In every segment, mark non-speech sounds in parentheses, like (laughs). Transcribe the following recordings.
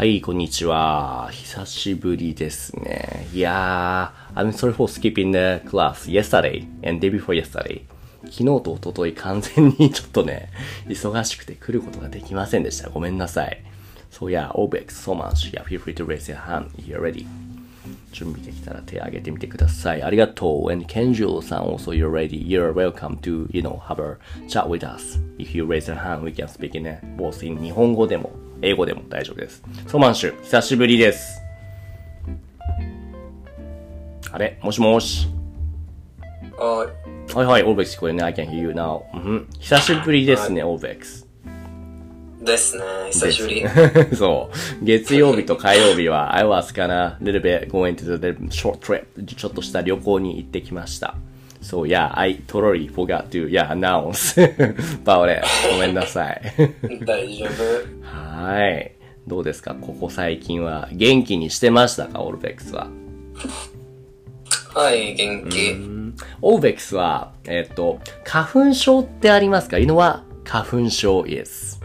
はい、こんにちは。久しぶりですね。いやー、I'm sorry for skipping the class yesterday and day before yesterday. 昨日と一昨日完全にちょっとね、忙しくて来ることができませんでした。ごめんなさい。So yeah, OBEX so much. Yeah, feel free to raise your hand if you're ready. 準備できたら手を挙げてみてください。ありがとう。And Kenjo さん also you're ready. You're welcome to, you know, have a chat with us. If you raise your hand, we can speak in, both in 日本語でも英語でも大丈夫です。ソマンシュ、久しぶりです。あれ？もしもし？あはいはい、オーベックス聞こえるね。I can hear you now. うん、久しぶりですね、オーベックス。ですね。久しぶり。(laughs) そう。月曜日と火曜日は、I was gonna little bit going to the short trip. ちょっとした旅行に行ってきました。So yeah, I totally forgot to, yeah, announce (laughs) about it. ごめんなさい。(laughs) 大丈夫。はい。どうですかここ最近は元気にしてましたかオールベックスは。はい、元気。オーベックスは、えっと、花粉症ってありますかいうのは、花粉症 is.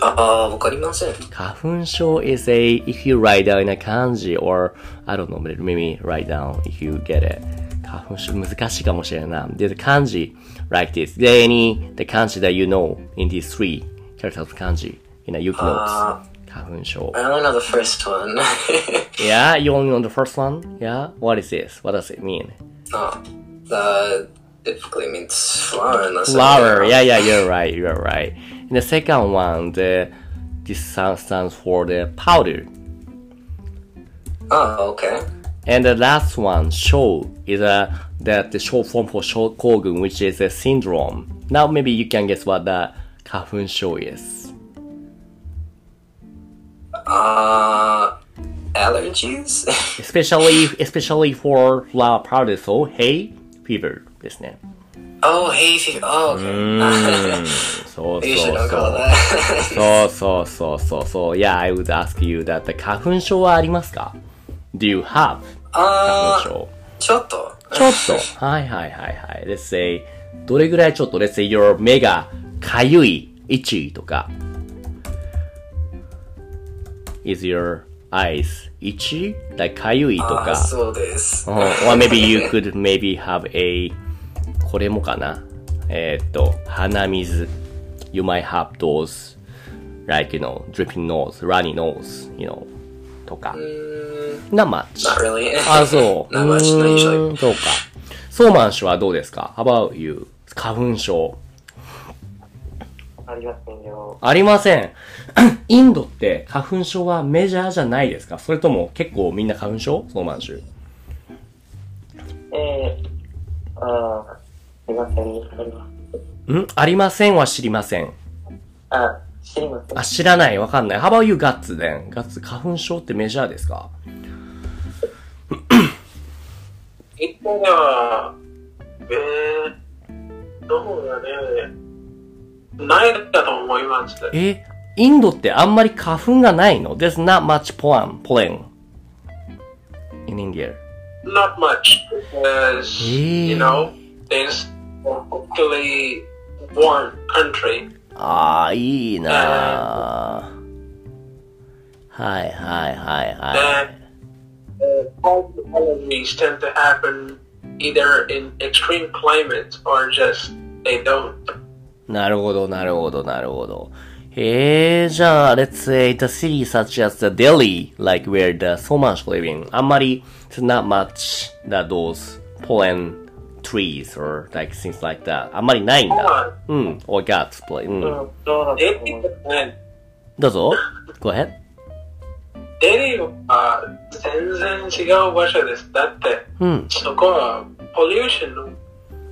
ああ、わかりません。花粉症 is a, if you write down in a kanji or, I don't know, maybe write down if you get it. 花粉症難しいかもしれないな。There's a kanji like this. Is there any, the kanji that you know in these three characters of kanji you know, eucalyptus. Sure. I don't know the first one. (laughs) yeah, you only know the first one? Yeah? What is this? What does it mean? Oh, uh, typically means flower. Flower, yeah, yeah, you're right, you're right. In the second one, the this stands for the powder. Oh, okay. And the last one, show, is a that the short form for shogun, which is a syndrome. Now maybe you can guess what the kafun show is. Uh, allergies? Especially, especially for flower powder, so hay fever ですね。oh, hay fever. Oh, okay. そうそうそう.そうそうそうそう。Yeah, I would ask you that the 花粉症はありますか ?Do you have 花粉症ちょっと。ちょっと。はいはいはいはい。Let's say, どれぐらいちょっと、Let's say your 目がかゆい、itchy とか。Is your eyes itchy? Like かゆいとか。そうです。Oh, or maybe you could maybe have a これもかなえーっと鼻水 you might have those like you know dripping nose runny nose you know とか not much Not really. あそう Not much, う not ー usually. んそうかソーマン氏はどうですか How about you 花粉症ありませんよ。ありません (coughs) インドって花粉症はメジャーじゃないですか？それとも結構みんな花粉症？ソーマン氏えー、あー、すいません。ん？ありませんは知りませんあ、知りません。あ、知らない、わかんない。How about you, Guts then? ガッツ、花粉症ってメジャーですか？一方では、えー、どうだね。ないだと思います。え、インドってあんまり花粉がないの ?There's not much pollen, pollen in India. Not much, because, Eh. you know, it's a particularly warm country. ああ、いいなあはいはいはいは And uh, all the allergies tend to happen either in extreme climates or just they don't. い。なるほど、なるほど、なるほど。へえ、じゃあ、let's say the city such as the Delhi, like where the so much living, あんまり、it's not much that those pollen trees or like things like that. あんまりないんだ。うん、or guts play. うん。そうそうだとデ思います。リーね、どうぞ。Go ahead. デリーは全然違う場所です。だって、うん。そこはポリューションの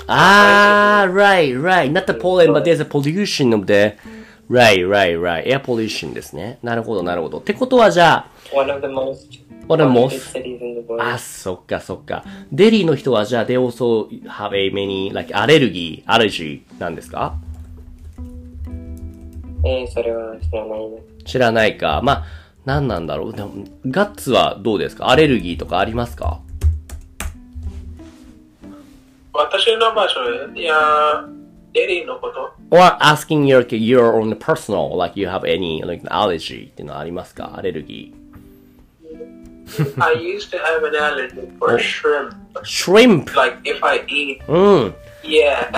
あー、right, right. Not the pollen, but there's a pollution of the, right, right, right. Air pollution ですね。なるほど、なるほど。ってことはじゃあ、One of the most One of the most- polluted cities in the world. あ、そっかそっか。デリーの人はじゃあ、they also have a many, like, アレルギー、アレルギーなんですかえー、それは知らないです。知らないか。まあ、何なんだろう。でもガッツはどうですかアレルギーとかありますか私の場所いや、or asking your, your own personal, like you have any, like, allergy っていうのはありますかアレルギ I used to have an allergy for shrimp. ー。shrimp! Like if I eat, うん。yeah,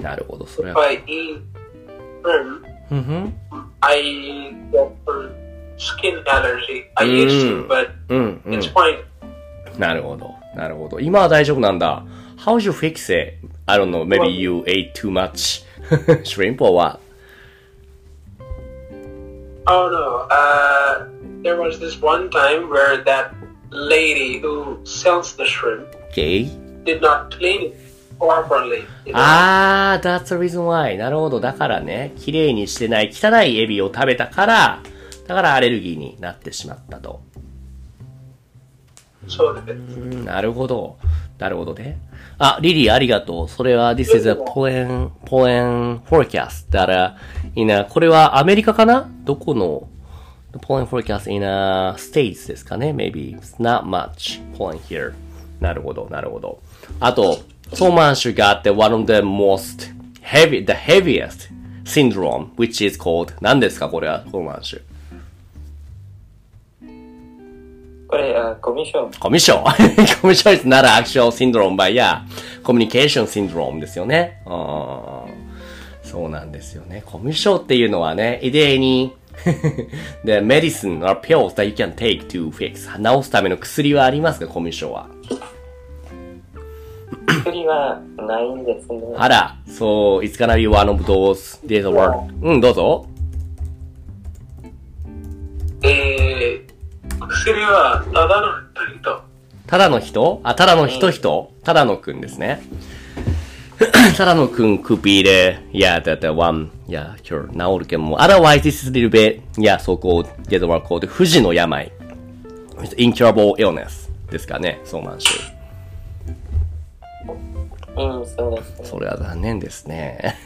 なるほど、それ if は。I eat shrimp, うんふん。I get skin allergy. I used to, but うん、うん it's。fine. なるほど。なるほど。今は大丈夫なんだ。How would you fix it? I don't know. Maybe you ate too much shrimp or what? Oh no, uh, there was this one time where that lady who sells the shrimp Okay. did not clean it properly. あー、that's the reason why. なるほど。だからね、綺麗にしてない汚いエビを食べたから、だからアレルギーになってしまったと。So that うんなるほど。なるほどね。あ、リリーありがとう。それは、this is a pollen, pollen forecast. だから、in a, これはアメリカかなどこの The pollen forecast in a states ですかね ?maybe. It's not much pollen here. なるほど、なるほど。あと、ソーマンシュがあって one of the most heavy, the heaviest syndrome, which is called 何ですかこれは、ソーマンシュ。これ、あコミッション。コミッション。コミッション is not an actual syndrome, but yeah, communication syndrome ですよね。うんそうなんですよね。コミッションっていうのはね、遺伝に the medicine or pills that you can take to fix 治すための薬はありますかコミッションは。薬はないんですね。あら、そう、it's gonna be one of those days of work. うん、どうぞ。ただの人。ただの人？あ、ただの人人、ただのくんですね。(coughs) ただのくん、クピーで、いや、だって、ワン、いや、今日、治るけども、いすりるべ、いや、そこ、ゲドワーコーで、富士の病。incurable ですかね、そうまんしゅ。うん、そうですね。それは残念ですね。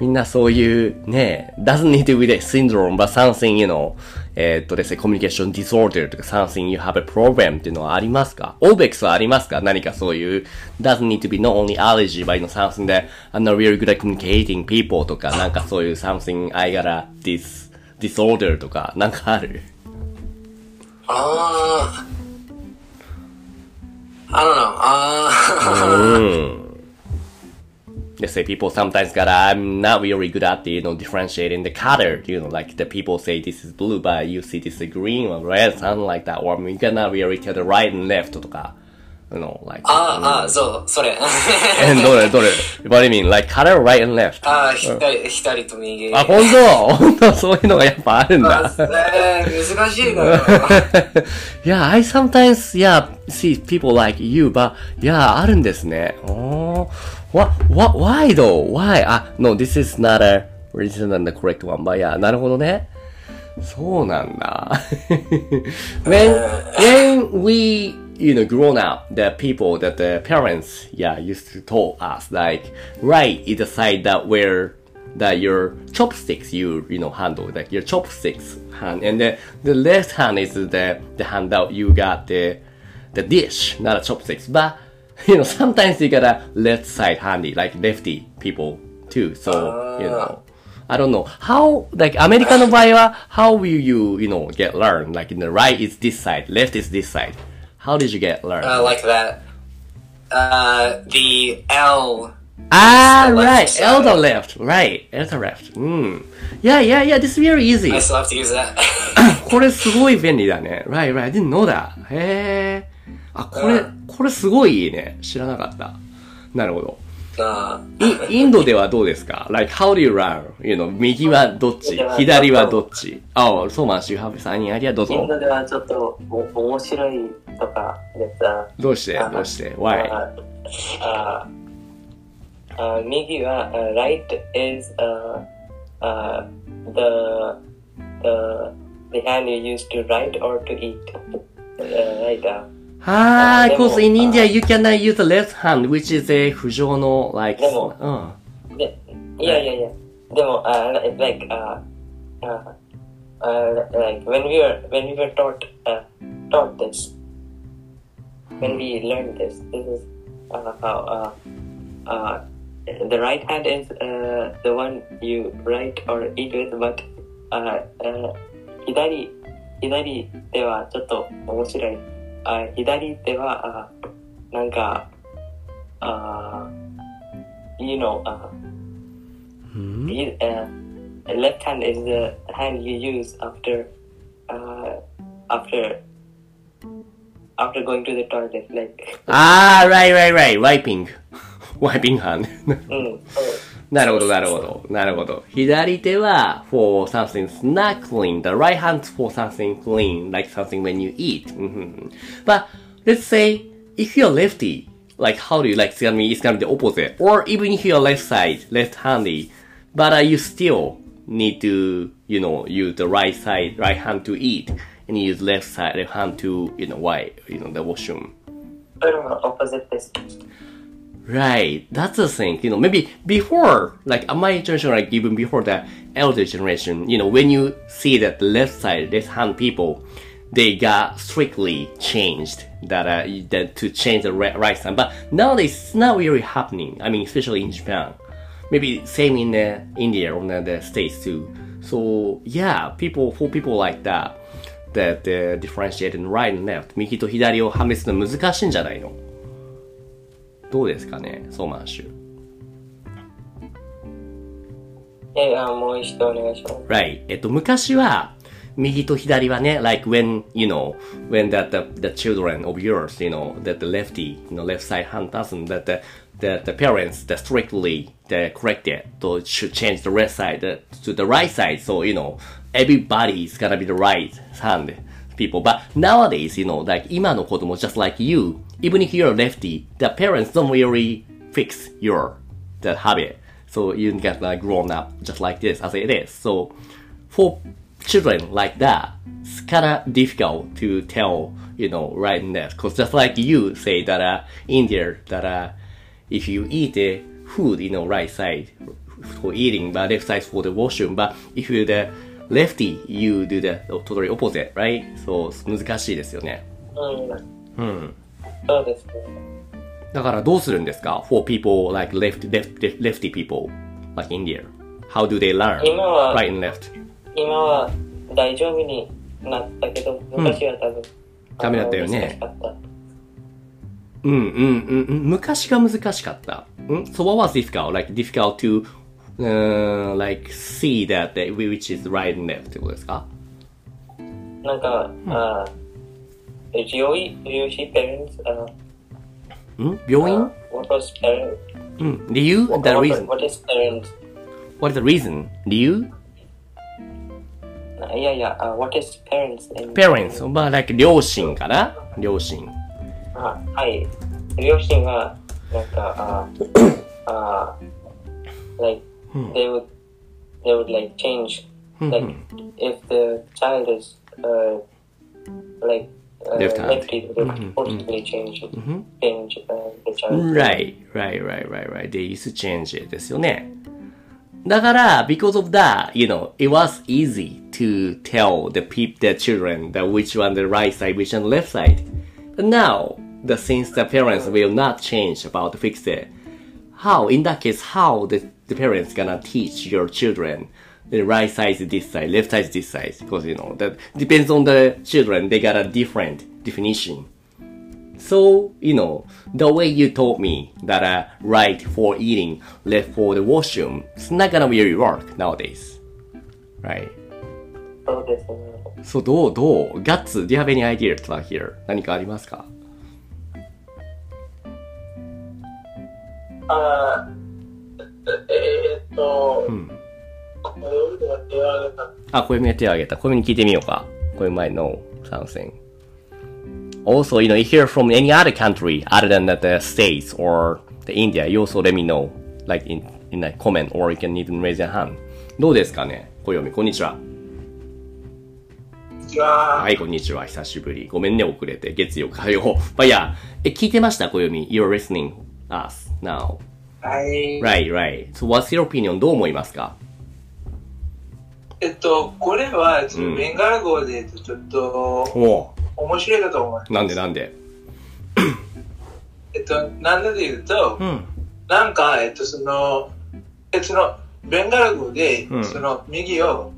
みんなそういうね、doesn't need to be the syndrome, but something, you know, えーっとですね、communication disorder とか something you have a problem っていうのはありますか ?OBEX はありますか何かそういう doesn't need to be not only allergy, but you know, something that I'm not really good at communicating people とか、なんかそういう something I got a this disorder とか、なんかある Uh, I don't know. Uh, (laughs) Let's say people sometimes got I'm not really good at the, you know differentiating the color. You know, like the people say this is blue, but you see this is green or red, something like that. Or you cannot really tell the right and left とか。Know, like. ああ、ああ、そう、それ。え、どれどれ What do you mean? Like color right and left? ああ、左、左と右。あ、本当本当そういうのがやっぱあるんだ。えー、難しいな。yeah, I sometimes, yeah, see people like you, but, yeah, あるんですね。おー what, what, why though? Why? あ、no, this is not a, this is not the correct one, but yeah, なるほどね。そうなんだ。when, when we, you know, grown up, the people that the parents, yeah, used to tell us, like, right is the side that where that your chopsticks you you know handle like your chopsticks hand and the the left hand is the the hand that you got the the dish not a chopsticks but (laughs) you know sometimes you got a left side handy like lefty people too so you know I don't know how like American の(laughs) 場合は how will you you know get learn like in the right is this side left is this side How did you get learn Uh, like that. Uh, the L. ah right side. elder left right elder left うん、yeah yeah yeah this is very easy I still have to use that. これすごい便利だね。Right, right. I didn't know that. へえ。あ、これ、これすごいいいね。知らなかった。なるほど。Uh, イインドではどうですか ?Like, how do you run? You know, 右はどっち左はどっちあ、そうマンシュ、ハブさんにありがとうぞ。インドではちょっとお面白いとかです。あどうしてどうして ?Why? あああ右は、uh, right is uh, uh, the, the, the hand you use to write or to eat. Uh, right, uh, はーい、でも cause in India you cannot use the left hand, which is a 不条の、like, でもうん。でいやいやいや。でも、uh, like, uh, uh, uh, like when we were when we were taught uh, taught this, when we learned this, this is uh, how uh, uh, the right hand is uh, the one you write or eat with, but uh, uh, 左左手はちょっと面白い。 あ左手はあなんかあ you know あ、うん。 you, uh, left hand is the hand you use after uh, after after going to the toilet like あー、right, right, right, wiping. (laughs) wiping hand. うんそうなるほど、なるほど。なるほど。左手は for something not clean. The right hand for something clean, like something when you eat. Mhm. But let's say if you're lefty, like how do you like it's gonna be it's gonna be the opposite. Or even if you're left side, left handy, but uh, you still need to, you know, use the right side, right hand to eat, and you use left side, left hand to, you know, wipe, you know, the washroom. それは opposite です。 Right, that's the thing. You know, maybe before, like uh, my generation, like even before the elder generation, you know, when you see that the left side, left hand people, they got strictly changed that uh, that to change the right, right side. But nowadays, it's not really happening. I mean, especially in Japan, maybe same in uh, India or the, the states too. So yeah, people for people like that, that uh, differentiate in right and left, 右と左を判別するの難しいんじゃないの どうですかね、ソーマンシュ。え、あ、もう一度お願いします。Right. えっと、昔は、右と左はね、like when, you know, when that the, the children of yours, you know, that the lefty, you know, left side hand doesn't, that the, the, the parents, that strictly, the corrected, to, should change the left side uh, to the right side, so, you know, everybody is gonna be the right hand people. But nowadays, you know, like, 今の子供 just like you, even if you're lefty, the parents don't really fix your, the habit. So you get like grown up just like this as it is. So for children like that, it's kind of difficult to tell, you know, right and left. Because just like you say that uh, in there, that uh, if you eat the food, you know, right side for eating, but left side for the washroom. But if you the lefty, you do the totally opposite, right? So 難しいですよね。うん。うん。 そうですね。だからどうするんですか ?for people like left, left, left, lefty people, like India. How do they learn? 今は Right and left. 今は大丈夫になったけど、昔は多分、ダメだったよね。うんうんうんうん。昔が難しかった。ん ?So what was difficult? Like difficult to, uh, like see that, which is right and left ってことですかなんか、あ療医、療師 parents、あん病院 what was parent? うん。理由 ?The What, reason? what is parents? What is the reason? 理由いやいや、あ what is parents? in- ?parents. まあ、like 両親かな両親。あはい。両親は、なんか、ああ like, (coughs) they would, they would like change, like, if the child is, uh, like, uh, Left hand. lefty, they would forcibly change, change uh, the child. Right, right, right, right, right. They used to change it ですよね。だから、because of that, you know, it was easy to tell the peop, the children that which one the right side, which one the left side. But now, the since the parents will not change about the fix it, how, in that case, how the, the parents gonna teach your children the right side is this side, left side is this side? Because, you know, that depends on the children, they got a different definition. So, you know, the way you told me that uh, right for eating, left for the washroom, it's not gonna really work nowadays. Right? そうですね。 So, どうどう ?Guts, do you have any idea to here? 何かありますかあーえーっと、んこれは手を挙げた。 あ、小弓が手を挙げた。小弓に聞いてみようか。小弓前 no something. Also, you know, if you're from any other country other than the States or the India, you also let me know, like in, in a comment or you can even raise your hand. どうですかね小弓、こんにちは。じゃあ、はい、こんにちは。久しぶり。ごめんね、遅れて。月曜、火曜。まあ、いや、え、聞いてました小弓。You're listening us now. はい。Right, right. So what's your opinion? どう思いますかえっと、これは、ちょっうんとベンガル語でちょっとお面白いかと思います。なんでなんで？えっと、なんでで言うと、うん。なんか、えっと、その、えその、ベンガル語で、うんその、右を、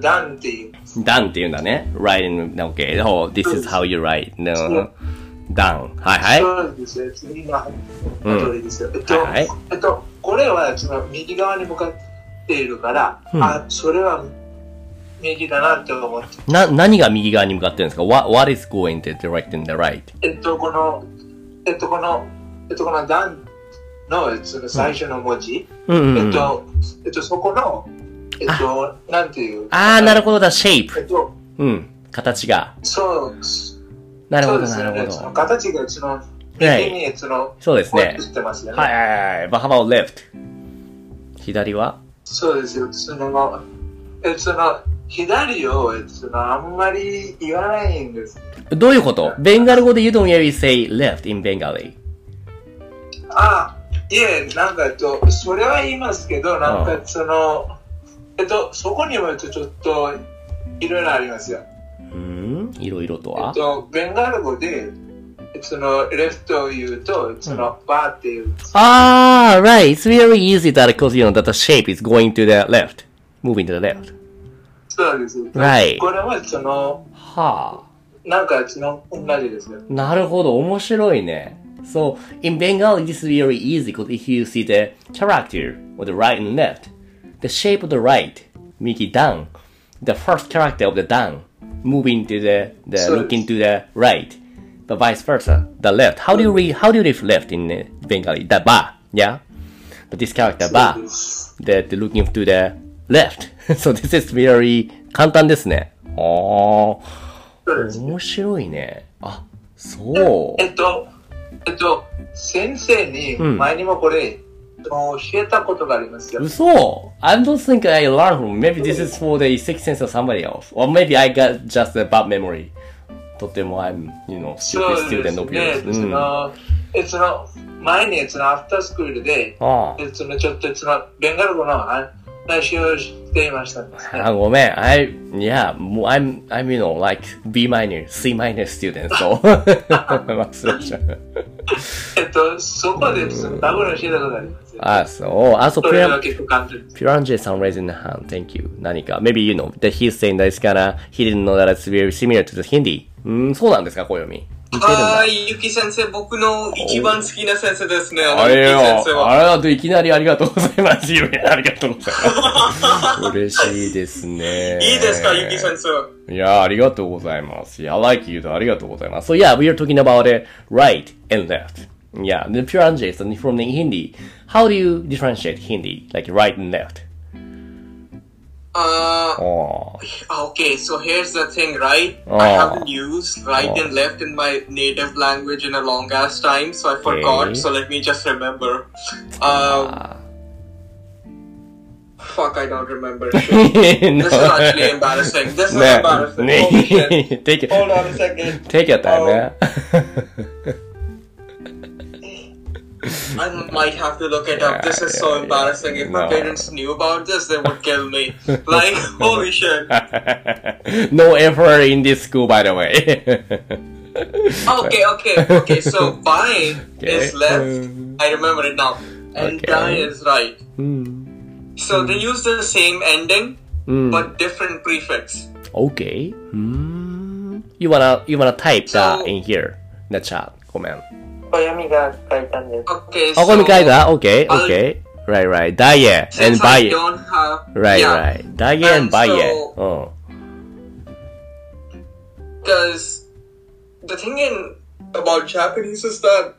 ダンっていう。done っていうんだね。write in, okay. Oh, this is how you write. No. done. はいはい。そうですね、次のうん通りですよ。えっと、はいはいえっと、これは、その、右側に向かっているから、うんあ、それは、右だなって思って。な、何が右側に向かってるんですか？What, what is going to direct in the right? えっと、この、えっと、この、えっと、このダンの、その最初の文字、うんうんうん。えっと、えっと、そこの、えっと、なんていう？あー、なるほどだ、shape. えっと、うん。形が。そう、なるほど、ね。なるほど。形が、その、はい右に、その、そうですねってますよね。はいはいはい。But how about left? 左は？そうですよ。その、え、その、左を、えその、あんまり言わないんです。どういうこと？ベンガル語で you don't really say left in Bengali. あ、いえ、なんか、と、それは言いますけど、なんか、その、えっと、そこにも、えっと、ちょっと、いろいろありますよ。うん？いろいろとは？えっと、ベンガル語で、その、レフトを言うと、その、バーっていう。Ah, right. It's very easy that because, you know, that the shape is going to the left. Moving to the left. そうです。 Right. これは、その、はなんか、その、同じですよ。あ。なるほど。面白いね。So, in Bengali, this is very easy because if you see the character of the right and left, the shape of the right, Miki down, the first character of the down, moving to the, the So- looking to the right, but vice versa, the left. How do you read, how do you read left in uh, Bengali? The ba, yeah? But this character ba, そうです。 that looking to the left. so this is very 簡単ですね。ああ。そうです。面白いね。あ、そう。えっと、えっと、先生にうん前にもこれ、教えたことがありますよ。嘘 I don't think I learned from. Maybe this is for the sixth sense of somebody else. Or maybe I got just a bad memory. とても I'm, you know, そ stupid うで student す of ね yours. そうん。あの、えその、前にそのアフタースクールで、あ。えそのちょっとその、ベンガル語の話をしていました。あ、ごめん。I, yeah, I'm, I'm, you know, like B minor, C minor student, so. えっと、そこでダブル教えたことがありますよ。あ、そう。あ、そう、そプラン、れは結構簡単です。Piranha san raising the hand. Thank you. 何か Maybe you know that he's saying that it's gonna, he didn't know that it's very similar to the Hindi. うん、そうなんですか、小読み。似てるんだ。はい、ゆき先生、僕の一番好きな先生ですね。あれよ。あれだといきなりありがとうございます。ありがとうございます。嬉しいですね。いいですか、ゆき先生。いや、ありがとうございます。Yeah, I like you ありがとうございます。So yeah, we are talking about it right and left. Yeah, the Piranha is from the Hindi. How do you differentiate Hindi, like right and left? Uh, Oh, okay, so here's the thing, right? Oh. I haven't used right Oh. and left in my native language in a long ass time, so I forgot. Okay. So let me just remember. Um, ah. fuck, I don't remember. (laughs) no. This is actually embarrassing. This is (laughs) embarrassing. (laughs) take it. Hold on a second. Take your time, Oh. man. I might have to look it up. This is so embarrassing. If my parents knew about this, they would kill me. (laughs) Like, holy shit. (laughs) no effort in this school, by the way. (laughs) Okay, okay, okay. So buying Okay. is left. I remember it now. And Okay. die is right. Hmm. So they use the same ending, Hmm. but different prefix. Okay. Hmm. You wanna you wanna type that in here, in the chat. ご めん。小読みが書いたんです。 Okay, あ、ここに書いた ?Okay, I'll- okay. Right, right. Diet and since buy I it. don't have Right, yeah, right. Diet and And buy it. so- うん。 Because the thing in about Japanese is that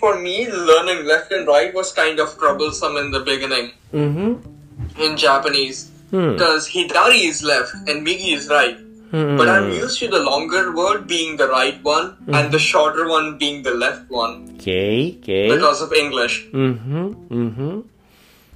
for me, learning left and right was kind of troublesome in the beginning うん。 in Japanese. うん。 Because Hidari is left and Migi is right. うん。 But I'm used to the longer word being the right one and the shorter one being the left one Okay, okay. because of English. うん。うん。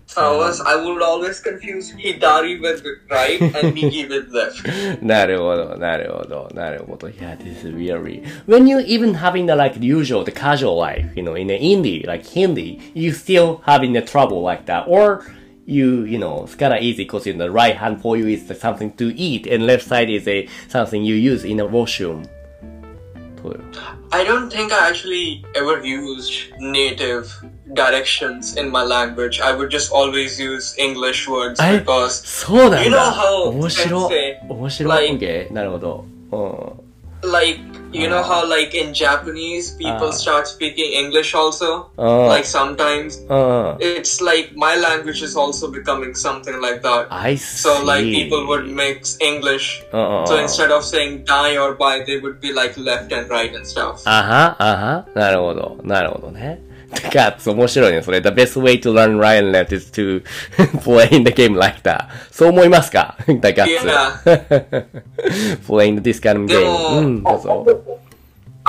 So I was I would always confuse Hidari with right and Migi with (laughs) left. なるほど、なるほど、なるほど。Yeah, this is really. When you even having the like usual, the casual life, you know, in the indie, like Hindi, you still having the trouble like that. Or you, you know, it's kind of easy because in the right hand for you is something to eat and left side is a something you use in a washroom. そうよ。 I don't think I actually ever used native directions in my language. I would just always use English words え because そうなん You know だ。 how 面白 sensei,。面白い。 like- OK なるほど。うん。 like you know how like in Japanese people Ah. start speaking English also. Ah. Like sometimes うん。 it's like my language is also becoming something like that. I see. So like people would mix English. うんうん。 So instead of saying die or buy, they would be like left and right and stuff. あは、あは。なるほど。なるほどね。 てか、面白いね。それ。The best way to learn and left is to play in the game like that. そう思いますか ?The guts. Playing this kind of で game. もうん、どうぞ。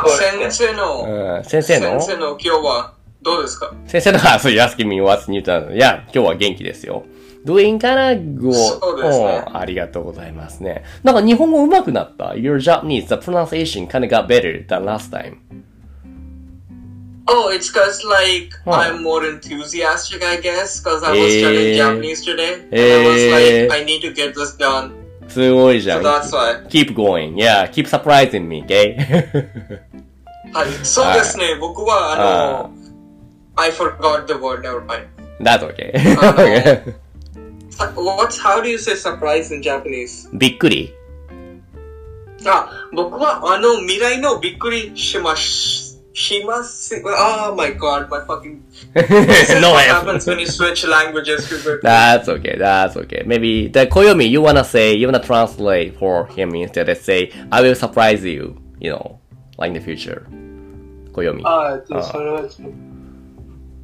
先生の、うん、先生の先生の今日はどうですか先生の話、そう、asking me what's new to いや、今日は元気ですよ。doing うですねうんありがとうございますね。なんか日本語上手くなった。Your Japanese, the pronunciation kind of got better than last time. Oh, it's cause like Huh. I'm more enthusiastic, I guess, cause I was Eh. studying Japanese today, and I was Eh. like, I need to get this done. すごいじゃ So ん。 that's why. keep going. Yeah, keep surprising me, okay? (laughs) はい、そうですね。僕はあの、I forgot the word. Never mind. That's okay. あの Sa- (laughs) What's how do you say surprise in Japanese? びっくりあ、僕はあの未来のびっくりします。 します。Oh my god, my fucking. (laughs) This is No what way. happens when you switch languages to That's okay, that's okay. Maybe, the Koyomi, you wanna say, you wanna translate for him instead of say, I will surprise you, you know, like in the future. Koyomi. ああ、えっとそれはちょっと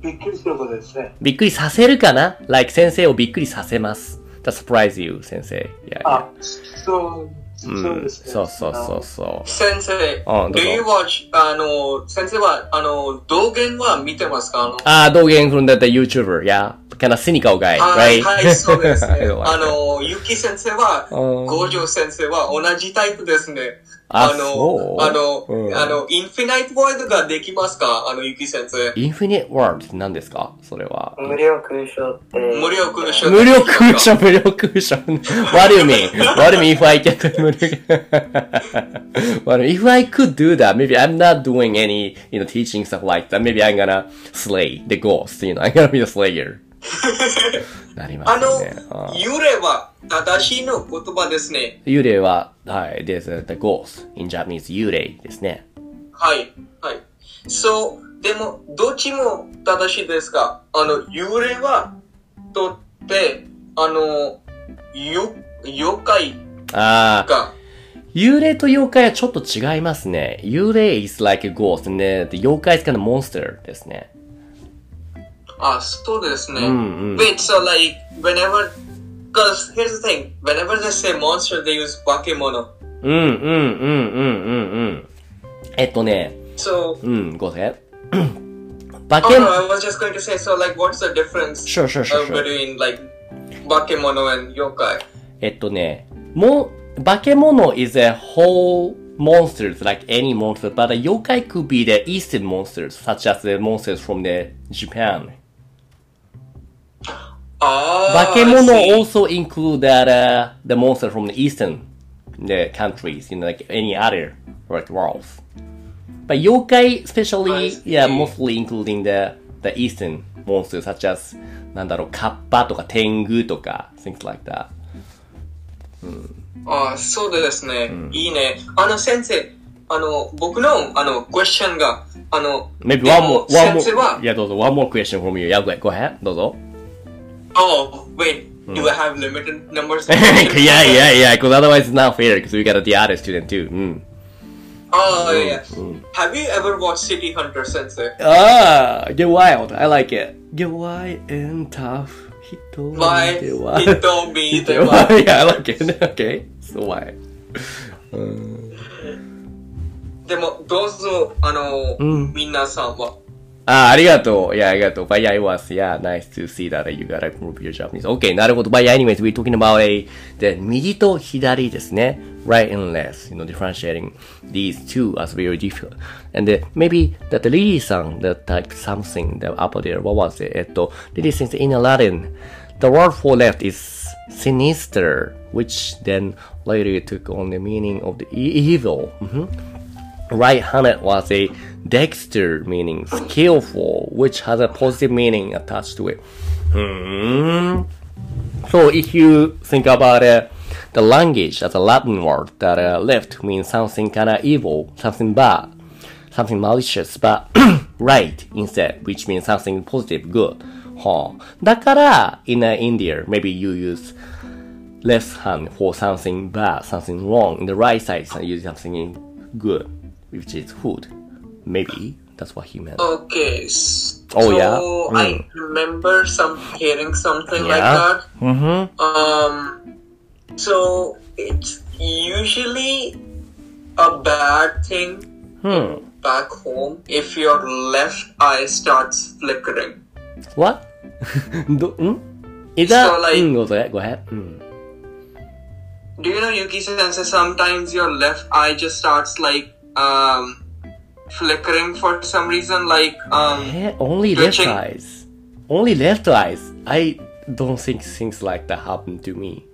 びっくりすることですね。びっくりさせるかな ?like 先生をびっくりさせます。to surprise you, 先生。いやいや。あ、そう、うん、 そうですね。そうそうそうそう。先生、Do you watch, あの、先生は、あの、動画は見てますか？あの、あ、道元 from the YouTuber, yeah. Kind of cynical guy, はい、right? はい、そうですね (laughs) あ that. の、ゆき先生は、うん五条先生は同じタイプですね。あのそう、あの、うんあの、インフィナイトワードができますかあの、ゆき先生。Infinite World って何ですかそれは。無料空想って。無料空想無料空所、無料空所。What do you mean? What do you mean if I get 無料 What do you mean? If I could do that, maybe I'm not doing any, you know, teaching stuff like that. Maybe I'm gonna slay the ghost, you know, I'm gonna be the slayer. なりますね。あ、幽霊は正しいの言葉ですね。幽霊は、はい、there's a, the ghost in Japanese 幽霊ですね。はい。はい。そう、でも、どっちも正しいですが、あの、幽霊は、とって、あの、よ、妖怪ああ、が、幽霊と妖怪はちょっと違いますね。幽霊 is like a ghost 妖怪 is kind of monster ですね。あ、そうですね。うんうん Wait, so like, whenever, because here's the thing, whenever they say monster, they use bakemono. うんうんうんうんうんうん。えっとね、 So, うん、ごめん。バ oh ケ no, I was just going to say, so like, what's the difference Sure, sure, sure, uh, sure. between like bakemono and yokai? えっとね、も、化け物 is a whole monsters like any monster, but a yokai could be the eastern monsters, such as the monsters from the Japan. Ah, 化け物 also include that uh, the monster from the eastern the countries, you know, like any other like worlds. But yokai, especially, yeah, mostly including the the eastern monsters such as なんだろう、カッパとか天狗とか things like that. あそうですね、いいね。あの先生、あの、僕の、あの、クエスチョンが、あの、Maybe で one も more, one more, いやどうぞ、one more question from you. Yeah, go ahead, どうぞ。Oh, wait, do I have limited numbers? (laughs) yeah, yeah, yeah, because otherwise it's not fair because we got the other student too. うん。 Oh, yeah. Have you ever watched City Hunter, Sensei? Ah, get wild. I like it. Get wild and tough. 人 Why? では Hitomi で de は (laughs) (laughs) wa. yeah, I like it. Okay. So why? でも、どうぞ、あの、うん皆さんは。 あ、ありがとう。Yeah, ありがとう。But yeah, it was, yeah, nice to see that you gotta improve your Japanese. Okay, なるほど。But yeah, anyways, we're talking about a, the 右と左ですね。Right and left, you know, differentiating these two as very difficult. And uh, maybe that the Lily さん that type something that up there, what was it? えっと、Lily says in Aladdin, the word for left is sinister, which then later took on the meaning of the e- evil. うん right-handed was a dexter, meaning skillful, which has a positive meaning attached to it. Hmm. So if you think about it, the language as a Latin word that uh, left means something kind of evil, something bad, something malicious, but (clears throat) right instead, which means something positive, good. はあ、だから、in uh, India, maybe you use left hand for something bad, something wrong. In the right side, you use something good, which is food. Maybe that's what he meant. Okay. Oh, so oh yeah. Mm. I hmm. remember some hearing something yeah. like that. Mm-hmm. Um. So it's usually a bad thing hmm. back home if your left eye starts flickering. What? (laughs) Do, mm? Is that? So like, mm, go ahead. Go ahead. Mm. Do you know Yuki Sensei? Sometimes your left eye just starts like um flickering for some reason, like um. Eh, only left eyes. Only left eyes. I don't think things like that happen to me.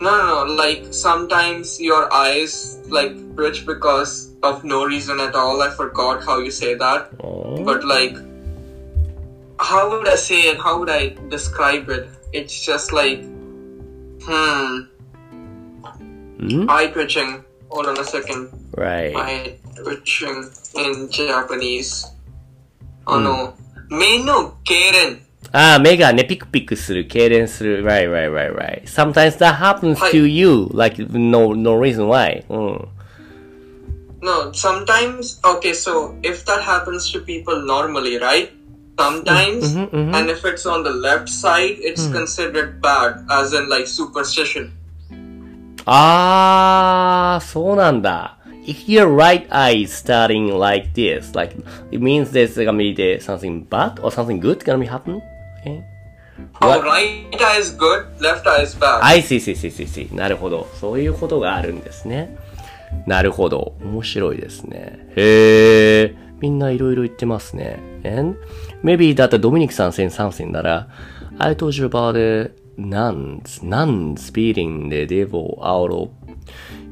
No, no, no. Like sometimes your eyes like twitch because of no reason at all. I forgot how you say that, Oh. but like, how would I say it? How would I describe it? It's just like, hmm, Hmm? eye twitching. Hold on a second. Right. Eye twitching in Japanese. あの、目の痙攣。ああ、目がね、ピクピクする、痙攣する。Right, right, right, right. Sometimes that happens はい to you, like, no, no reason why. うん。 No, sometimes, okay, so if that happens to people normally, right? Sometimes, and if it's on the left side, it's considered bad, as in like superstition. ああ、そうなんだ。 If your right eye is starting like this, like, it means there's gonna be something bad or something good gonna be happen? Okay. Oh, right eye is good, left eye is bad. I see, see, see, see, see. なるほど。そういうことがあるんですね。なるほど。面白いですね。へえ。みんないろいろ言ってますね。And maybe that Dominic さん saying something なら、I told you about the nuns, nuns beating the devil out of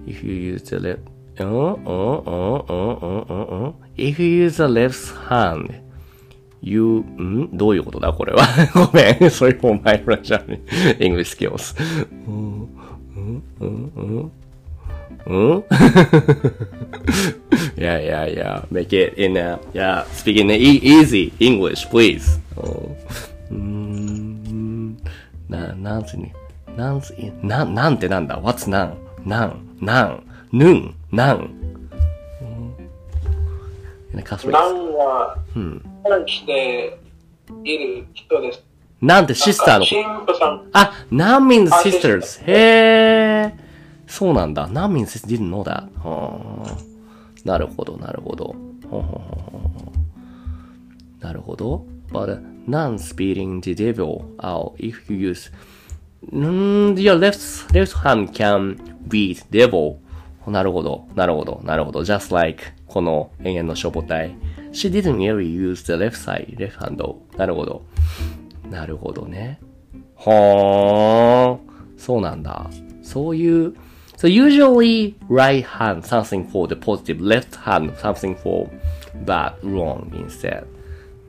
if you use the left, うんうんうんうんうんうんうん If you use the left hand, you, んどういうことだこれは。ごめん。それもマイフランジャー English skills. うんうんうんうん Yeah, yeah, yeah. Make it in a, yeah, speak in e easy English, please. うんうーんな、なんつに、なんつ、な、なんてなんだ ?What's なんなんなんぬんなんうん In a cuss ナ.ンは、何している人です。なんてシスターのこと。神父さん。あ、難民あ sisters. へえ。そうなんだ。難民 sisters didn't know that. はあなるほど、なるほど。ほんほんほんほんほんなるほど。But none speeding the devil out if you use Mm, your left, left hand can beat devil. なるほど、なるほど、なるほど。just like この永遠の消防隊。She didn't really use the left side, left hand. なるほど。なるほどね。はーん。そうなんだ。そういう、so usually right hand something for the positive, left hand something for bad, wrong instead. っ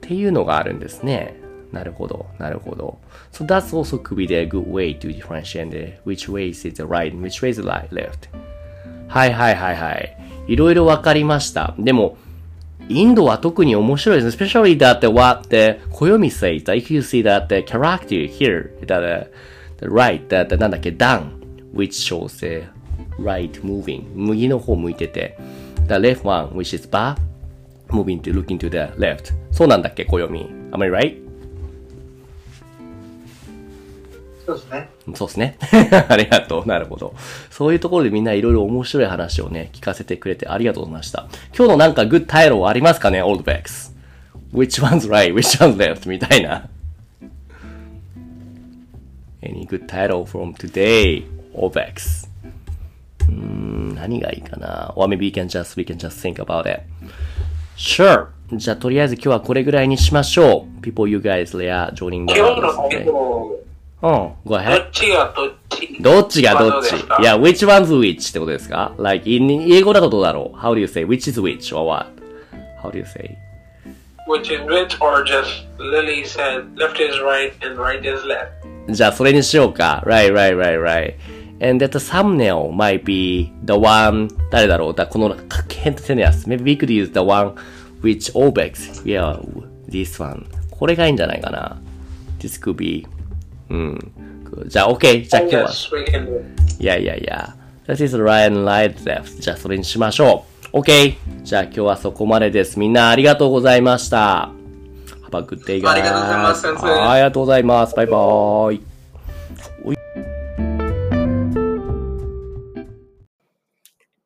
ていうのがあるんですね。なるほど、なるほど。So that's also could be the good way to differentiate which way is the right and which way is the right, left. はいはいはいはい。いろいろわかりました。でも、インドは特に面白いですね。especially that what the 暦 says, that if you see that the character here, that the, the right, that なんだっけ、down, which shows the right moving, 右の方向いてて、the left one, which is back, moving to looking to the left. そうなんだっけ、暦。Am I right? そうですね。そうですね。ありがとう。なるほど。そういうところでみんないろいろ面白い話をね、聞かせてくれてありがとうございました。今日のなんかグッタイロありますかね、オールドベックス。which one's right, which one's left みたいな。Any good title from today, Obex? うーん、何がいいかな ?or maybe we can just, we can just think about it. Sure. じゃあとりあえず今日はこれぐらいにしましょう。People, you guys, they are joining us タイトル、うん、go ど ahead. っちがどっちどっちがどっちいや、which one's which ってことですか ?like, in 英語だとどうだろう ?How do you say which is which or what? How do you say? Which is which or just Lily said left is right and right is left. じゃあ、それにしようか。Right, right, right, right. And that thumbnail might be the one, 誰だろうだこの変なやつ。Maybe we could use the one which obex. Yeah, this one. これがいいんじゃないかな。This could be. うん。じゃあ、OK。じゃあ今日は。いやいやいや。That is right and right left. じゃあそれにしましょう。OK! じゃあ今日はそこまでです。みんなありがとうございました。Have a good day, guys. ありがとうございますありがとうございます。バイバーイ。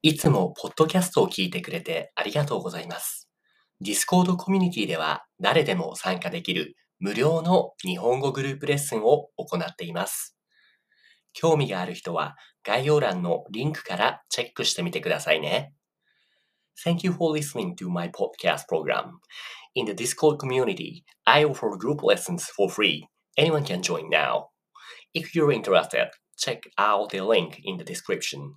いつもポッドキャストを聞いてくれてありがとうございます。Discord コミュニティでは誰でも参加できる無料の日本語グループレッスンを行っています。興味がある人は概要欄のリンクからチェックしてみてくださいね。Thank you for listening to my podcast program. In the Discord community, I offer group lessons for free. Anyone can join now. If you're interested, check out the link in the description.